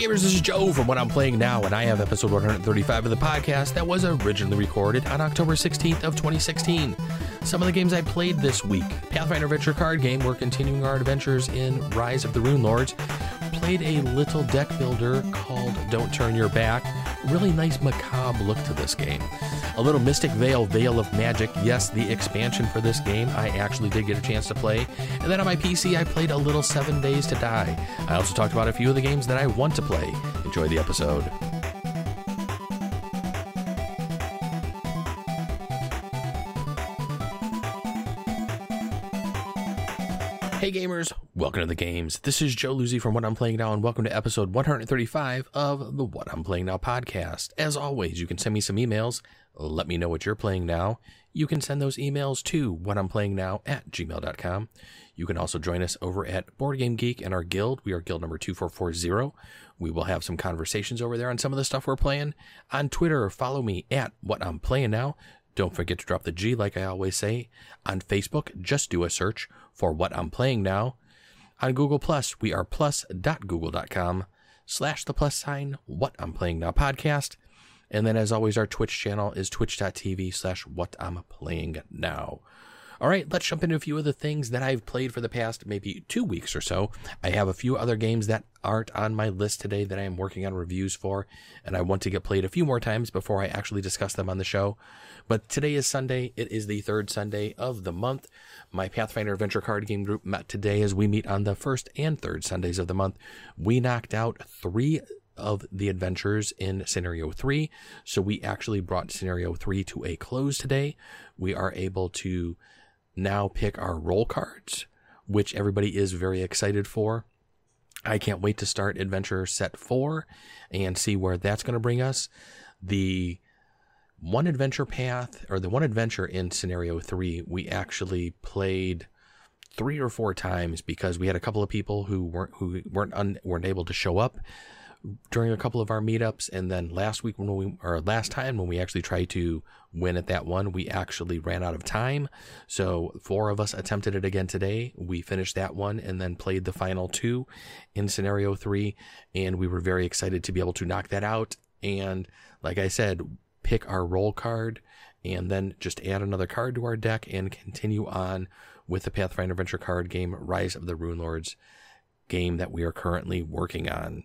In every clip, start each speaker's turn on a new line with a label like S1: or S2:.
S1: gamers, this is Joe from What I'm Playing Now, and I have episode 135 of the podcast that was originally recorded on October 16th of 2016. Some of the games I played this week. Pathfinder Adventure card game, we're continuing our adventures in Rise of the Runelords. Played a little deck builder called Don't Turn Your Back. Really nice macabre look to this game. A little Mystic Vale, Veil of Magic. Yes, the expansion for this game I actually did get a chance to play. And then on my PC, I played a little Seven Days to Die. I also talked about a few of the games that I want to play. Enjoy the episode. Hey gamers, welcome to the games. This is Joe Luzzi from What I'm Playing Now, and welcome to episode 135 of the What I'm Playing Now podcast. As always, you can send me some emails. Let me know what you're playing now. You can send those emails to what I'm playing now at gmail.com. You can also join us over at Board Game Geek and our guild. We are guild number 2440. We will have some conversations over there on some of the stuff we're playing. On Twitter, follow me at what I'm playing now. Don't forget to drop the G, like I always say. On Facebook, just do a search for what I'm playing now. On Google Plus, we are plus.google.com slash the plus sign what I'm playing now podcast. And then as always, our Twitch channel is twitch.tv slash what I'm playing now. All right, let's jump into a few of the things that I've played for the past maybe two weeks or so. I have a few other games that aren't on my list today that I am working on reviews for, and I want to get played a few more times before I actually discuss them on the show. But today is Sunday. It is the third Sunday of the month. My Pathfinder Adventure card game group met today as we meet on the first and third Sundays of the month. We knocked out three of the adventures in scenario three. So we actually brought scenario three to a close today. We are able to now pick our role cards, which everybody is very excited for. I can't wait to start adventure set four and see where that's going to bring us. The one adventure path or the one adventure in scenario three, we actually played three or four times because we had a couple of people who weren't who weren't un, weren't able to show up during a couple of our meetups and then last week when we or last time when we actually tried to win at that one we actually ran out of time. So four of us attempted it again today. We finished that one and then played the final two in scenario 3 and we were very excited to be able to knock that out. And like I said pick our role card and then just add another card to our deck and continue on with the Pathfinder Adventure card game Rise of the Runelords game that we are currently working on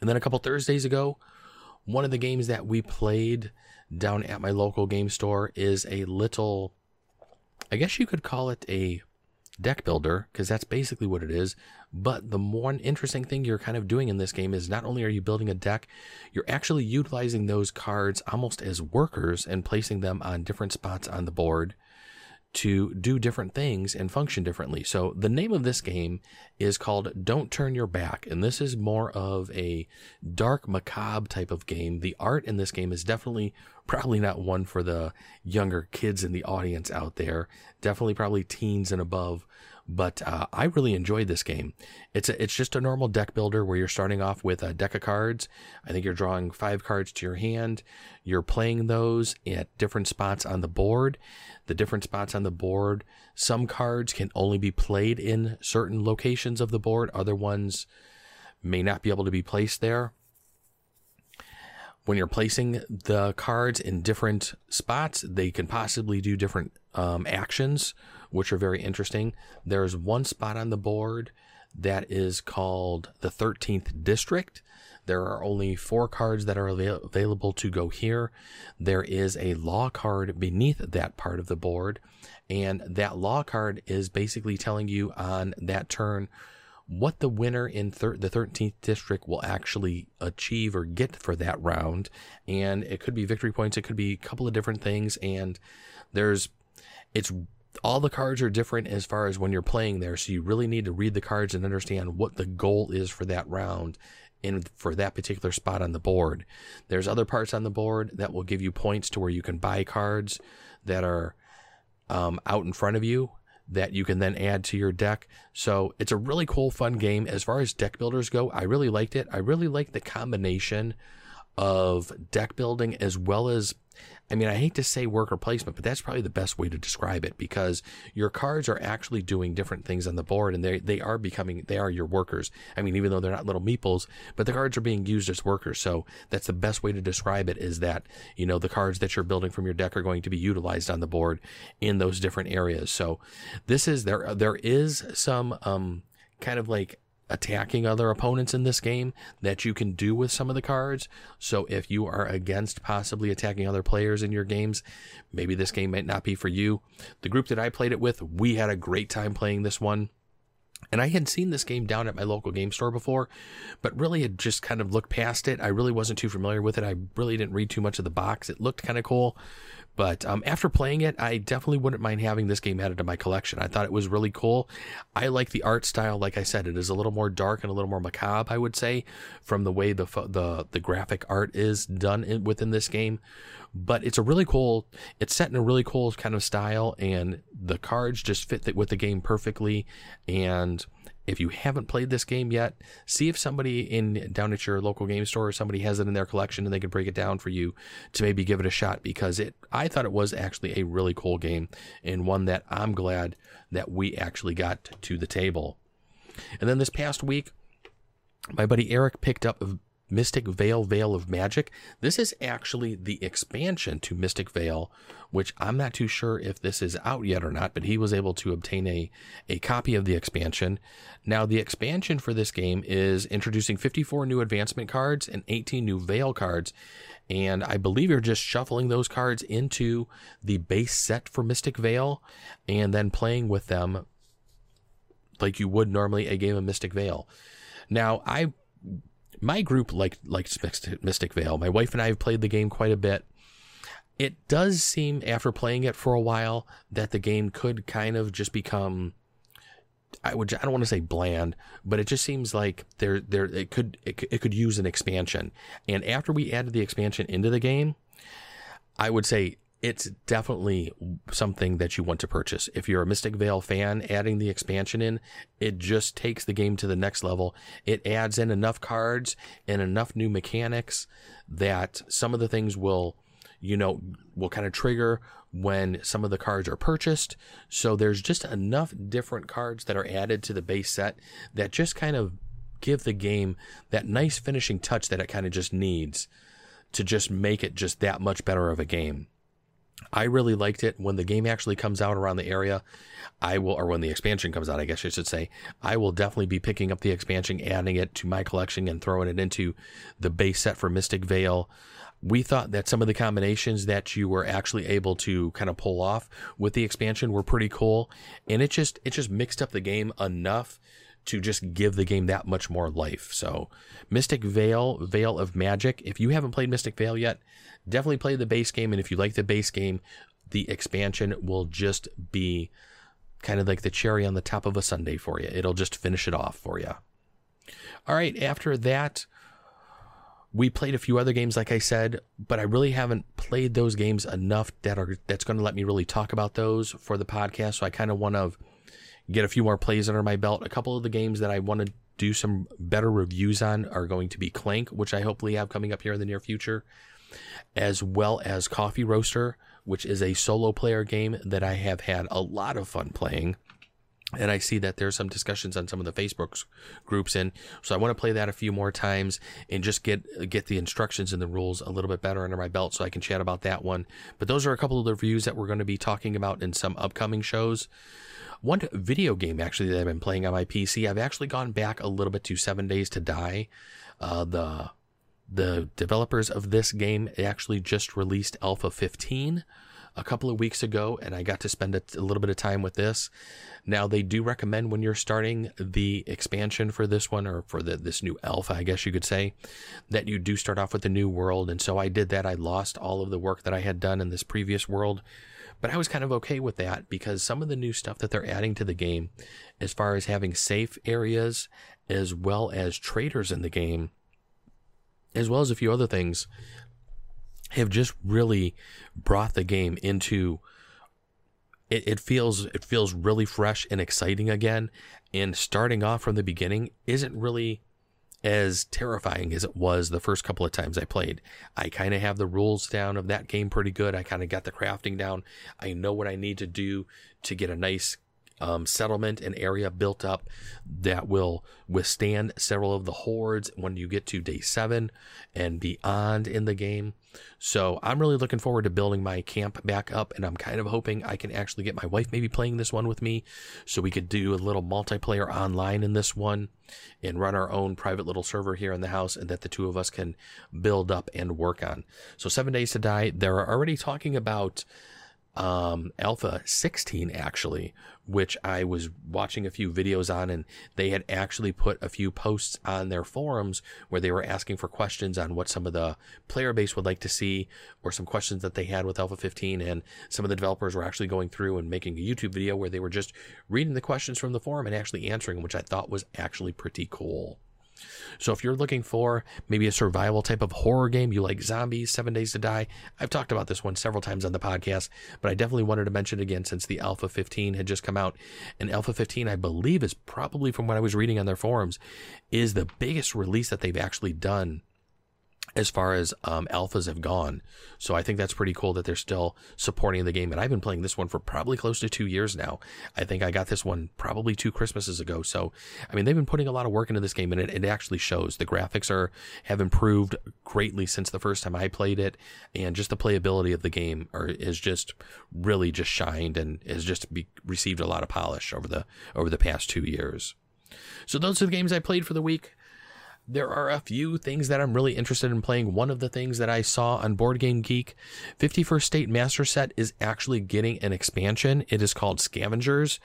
S1: and then a couple Thursdays ago, one of the games that we played down at my local game store is a little, I guess you could call it a deck builder, because that's basically what it is. But the more interesting thing you're kind of doing in this game is not only are you building a deck, you're actually utilizing those cards almost as workers and placing them on different spots on the board to do different things and function differently. So the name of this game is called Don't Turn Your Back, and this is more of a dark macabre type of game. The art in this game is definitely probably not one for the younger kids in the audience out there. Definitely probably teens and above. But uh, I really enjoyed this game. It's a, it's just a normal deck builder where you're starting off with a deck of cards. I think you're drawing five cards to your hand. You're playing those at different spots on the board. The different spots on the board. Some cards can only be played in certain locations of the board. Other ones may not be able to be placed there when you're placing the cards in different spots, they can possibly do different um, actions, which are very interesting. There's one spot on the board that is called the 13th District. There are only four cards that are avail- available to go here. There is a law card beneath that part of the board, and that law card is basically telling you on that turn what the winner in thir- the 13th district will actually achieve or get for that round. And it could be victory points, it could be a couple of different things. And there's, it's, all the cards are different as far as when you're playing there. So you really need to read the cards and understand what the goal is for that round in for that particular spot on the board. There's other parts on the board that will give you points to where you can buy cards that are um, out in front of you that you can then add to your deck. So it's a really cool, fun game. As far as deck builders go, I really liked it. I really like the combination of deck building as well as I mean, I hate to say worker placement, but that's probably the best way to describe it because your cards are actually doing different things on the board and they they are becoming they are your workers. I mean, even though they're not little meeples, but the cards are being used as workers. So that's the best way to describe it is that, you know, the cards that you're building from your deck are going to be utilized on the board in those different areas. So this is there there is some um kind of like attacking other opponents in this game that you can do with some of the cards. So if you are against possibly attacking other players in your games, maybe this game might not be for you. The group that I played it with, we had a great time playing this one. And I had seen this game down at my local game store before, but really had just kind of looked past it. I really wasn't too familiar with it. I really didn't read too much of the box. It looked kind of cool. But um, after playing it, I definitely wouldn't mind having this game added to my collection. I thought it was really cool. I like the art style. Like I said, it is a little more dark and a little more macabre, I would say, from the way the the the graphic art is done in, within this game. But it's a really cool. It's set in a really cool kind of style, and the cards just fit with the game perfectly. And if you haven't played this game yet, see if somebody in down at your local game store or somebody has it in their collection and they can break it down for you to maybe give it a shot because it I thought it was actually a really cool game and one that I'm glad that we actually got to the table. And then this past week, my buddy Eric picked up Mystic Vale Veil of Magic. This is actually the expansion to Mystic Vale, which I'm not too sure if this is out yet or not, but he was able to obtain a, a copy of the expansion. Now, the expansion for this game is introducing 54 new advancement cards and 18 new Vale cards. And I believe you're just shuffling those cards into the base set for Mystic Vale and then playing with them like you would normally a game of Mystic Vale. Now, I my group liked liked Mystic Vale. My wife and I have played the game quite a bit. It does seem after playing it for a while that the game could kind of just become I would I don't want to say bland, but it just seems like there there it could it, it could use an expansion. And after we added the expansion into the game, I would say it's definitely something that you want to purchase. If you're a Mystic Vale fan, adding the expansion in, it just takes the game to the next level. It adds in enough cards and enough new mechanics that some of the things will, you know, will kind of trigger when some of the cards are purchased. So there's just enough different cards that are added to the base set that just kind of give the game that nice finishing touch that it kind of just needs to just make it just that much better of a game. I really liked it. When the game actually comes out around the area, I will, or when the expansion comes out, I guess I should say, I will definitely be picking up the expansion, adding it to my collection, and throwing it into the base set for Mystic Vale. We thought that some of the combinations that you were actually able to kind of pull off with the expansion were pretty cool, and it just it just mixed up the game enough to just give the game that much more life. So, Mystic Vale, Veil of Magic. If you haven't played Mystic Vale yet, definitely play the base game. And if you like the base game, the expansion will just be kind of like the cherry on the top of a sundae for you. It'll just finish it off for you. All right, after that, we played a few other games, like I said, but I really haven't played those games enough that are that's going to let me really talk about those for the podcast. So I kind of want to get a few more plays under my belt. A couple of the games that I want to do some better reviews on are going to be Clank, which I hopefully have coming up here in the near future, as well as Coffee Roaster, which is a solo player game that I have had a lot of fun playing. And I see that there's some discussions on some of the Facebook groups, and so I want to play that a few more times and just get get the instructions and the rules a little bit better under my belt, so I can chat about that one. But those are a couple of the reviews that we're going to be talking about in some upcoming shows. One video game actually that I've been playing on my PC, I've actually gone back a little bit to Seven Days to Die. Uh, the the developers of this game actually just released Alpha 15 a couple of weeks ago, and I got to spend a, a, little bit of time with this. Now, they do recommend when you're starting the expansion for this one, or for the, this new alpha, I guess you could say, that you do start off with the new world. And so I did that. I lost all of the work that I had done in this previous world but I was kind of okay with that because some of the new stuff that they're adding to the game, as far as having safe areas as well as traders in the game, as well as a few other things, have just really brought the game into it, it feels it feels really fresh and exciting again. And starting off from the beginning isn't really as terrifying as it was the first couple of times I played. I kind of have the rules down of that game pretty good. I kind of got the crafting down. I know what I need to do to get a nice um, settlement and area built up that will withstand several of the hordes when you get to day seven and beyond in the game. So I'm really looking forward to building my camp back up, and I'm kind of hoping I can actually get my wife maybe playing this one with me, so we could do a little multiplayer online in this one, and run our own private little server here in the house, and that the two of us can build up and work on. So seven days to die. They're already talking about um, Alpha 16 actually, which I was watching a few videos on, and they had actually put a few posts on their forums where they were asking for questions on what some of the player base would like to see, or some questions that they had with Alpha 15. And some of the developers were actually going through and making a YouTube video where they were just reading the questions from the forum and actually answering which I thought was actually pretty cool. So if you're looking for maybe a survival type of horror game, you like zombies, Seven Days to Die, I've talked about this one several times on the podcast, but I definitely wanted to mention it again since the Alpha 15 had just come out. And Alpha 15, I believe, is probably from what I was reading on their forums, is the biggest release that they've actually done as far as um, alphas have gone. So I think that's pretty cool that they're still supporting the game. And I've been playing this one for probably close to two years now. I think I got this one probably two Christmases ago. So I mean, they've been putting a lot of work into this game, and it, it actually shows. The graphics are have improved greatly since the first time I played it, and just the playability of the game are, is just really just shined and has just be, received a lot of polish over the over the past two years. So those are the games I played for the week there are a few things that I'm really interested in playing. One of the things that I saw on Board Game Geek, 51st State Master Set is actually getting an expansion. It is called Scavengers.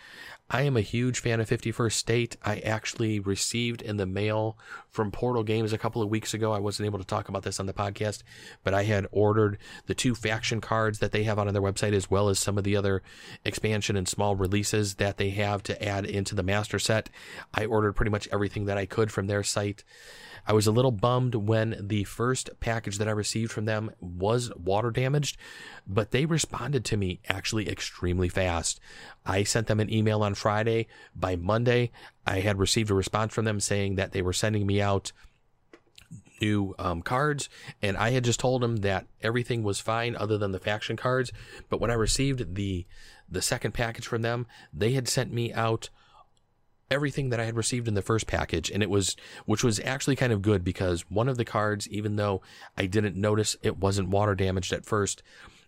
S1: I am a huge fan of 51st State. I actually received in the mail from Portal Games a couple of weeks ago. I wasn't able to talk about this on the podcast, but I had ordered the two faction cards that they have on their website, as well as some of the other expansion and small releases that they have to add into the master set. I ordered pretty much everything that I could from their site. I was a little bummed when the first package that I received from them was water damaged, but they responded to me actually extremely fast. I sent them an email on Friday. By Monday, I had received a response from them saying that they were sending me out new um, cards, and I had just told them that everything was fine other than the faction cards. But when I received the the second package from them, they had sent me out everything that I had received in the first package, and it was, which was actually kind of good because one of the cards, even though I didn't notice it wasn't water damaged at first,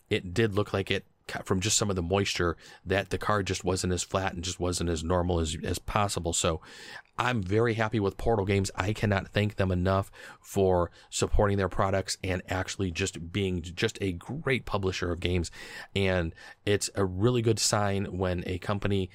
S1: it did look like it from just some of the moisture that the card just wasn't as flat and just wasn't as normal as, as possible. So I'm very happy with Portal Games. I cannot thank them enough for supporting their products and actually just being just a great publisher of games. And it's a really good sign when a company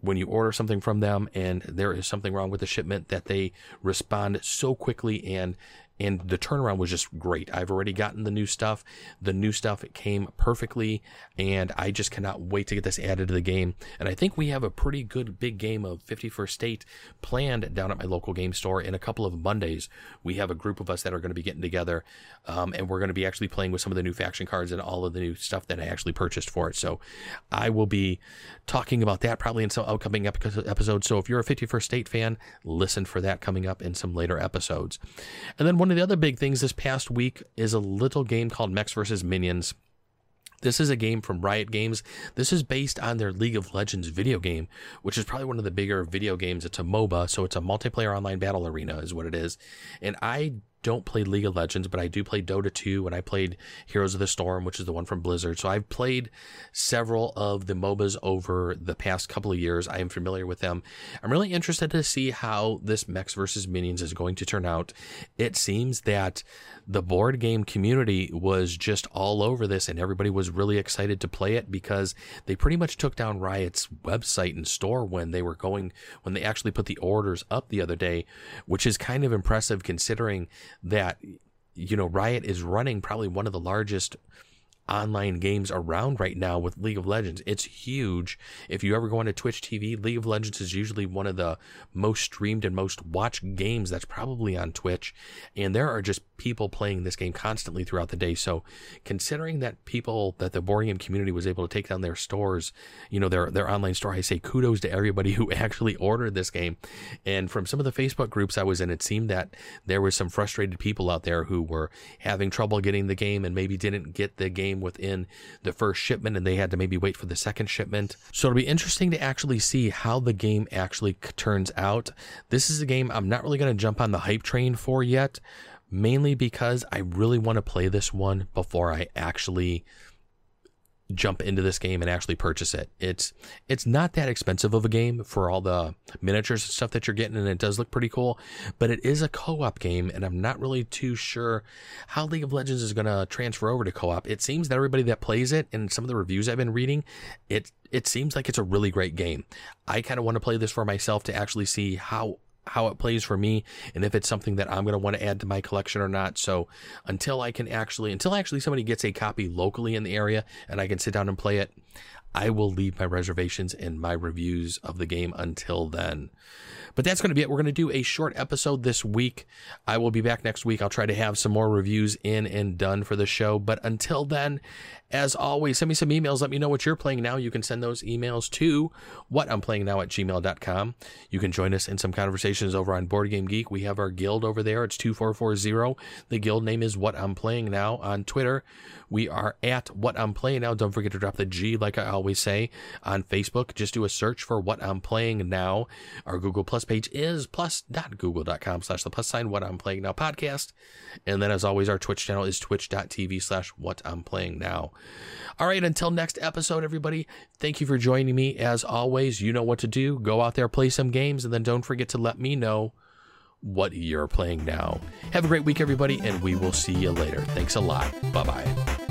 S1: when you order something from them and there is something wrong with the shipment that they respond so quickly and and the turnaround was just great. I've already gotten the new stuff. The new stuff it came perfectly, and I just cannot wait to get this added to the game. And I think we have a pretty good big game of 51st State planned down at my local game store in a couple of Mondays. We have a group of us that are going to be getting together, um, and we're going to be actually playing with some of the new faction cards and all of the new stuff that I actually purchased for it. So I will be talking about that probably in some upcoming episodes. So if you're a 51st State fan, listen for that coming up in some later episodes. And then one of the other big things this past week is a little game called Mechs vs. Minions. This is a game from Riot Games. This is based on their League of Legends video game, which is probably one of the bigger video games. It's a MOBA, so it's a multiplayer online battle arena, is what it is. And I don't play League of Legends, but I do play Dota 2 and I played Heroes of the Storm, which is the one from Blizzard. So I've played several of the MOBAs over the past couple of years. I am familiar with them. I'm really interested to see how this Mechs versus Minions is going to turn out. It seems that the board game community was just all over this and everybody was really excited to play it because they pretty much took down Riot's website and store when they were going, when they actually put the orders up the other day, which is kind of impressive considering that, you know, Riot is running probably one of the largest online games around right now with League of Legends. It's huge. If you ever go onto Twitch TV, League of Legends is usually one of the most streamed and most watched games that's probably on Twitch. And there are just people playing this game constantly throughout the day. So considering that people that the board community was able to take down their stores, you know, their their online store, I say kudos to everybody who actually ordered this game. And from some of the Facebook groups I was in, it seemed that there was some frustrated people out there who were having trouble getting the game and maybe didn't get the game within the first shipment and they had to maybe wait for the second shipment. So it'll be interesting to actually see how the game actually turns out. This is a game I'm not really going to jump on the hype train for yet, mainly because I really want to play this one before I actually jump into this game and actually purchase it. It's it's not that expensive of a game for all the miniatures and stuff that you're getting and it does look pretty cool, but it is a co-op game and I'm not really too sure how League of Legends is going to transfer over to co-op. It seems that everybody that plays it and some of the reviews I've been reading, it it seems like it's a really great game. I kind of want to play this for myself to actually see how how it plays for me and if it's something that I'm going to want to add to my collection or not. So until I can actually, until actually somebody gets a copy locally in the area and I can sit down and play it, I will leave my reservations and my reviews of the game until then. But that's going to be it. We're going to do a short episode this week. I will be back next week. I'll try to have some more reviews in and done for the show. But until then, as always, send me some emails. Let me know what you're playing now. You can send those emails to what I'm playing now at gmail.com. You can join us in some conversations over on Board Game Geek. We have our guild over there. It's 2440. The guild name is What I'm Playing Now on Twitter. We are at What I'm Playing Now. Don't forget to drop the G, like I always say, on Facebook. Just do a search for What I'm Playing Now. Our Google Plus page is plus.google.com slash the plus sign What I'm Playing Now podcast. And then, as always, our Twitch channel is twitch.tv slash What I'm Playing Now. All right, until next episode, everybody, thank you for joining me. As always, you know what to do. Go out there, play some games, and then don't forget to let me know what you're playing now. Have a great week, everybody, and we will see you later. Thanks a lot. Bye bye.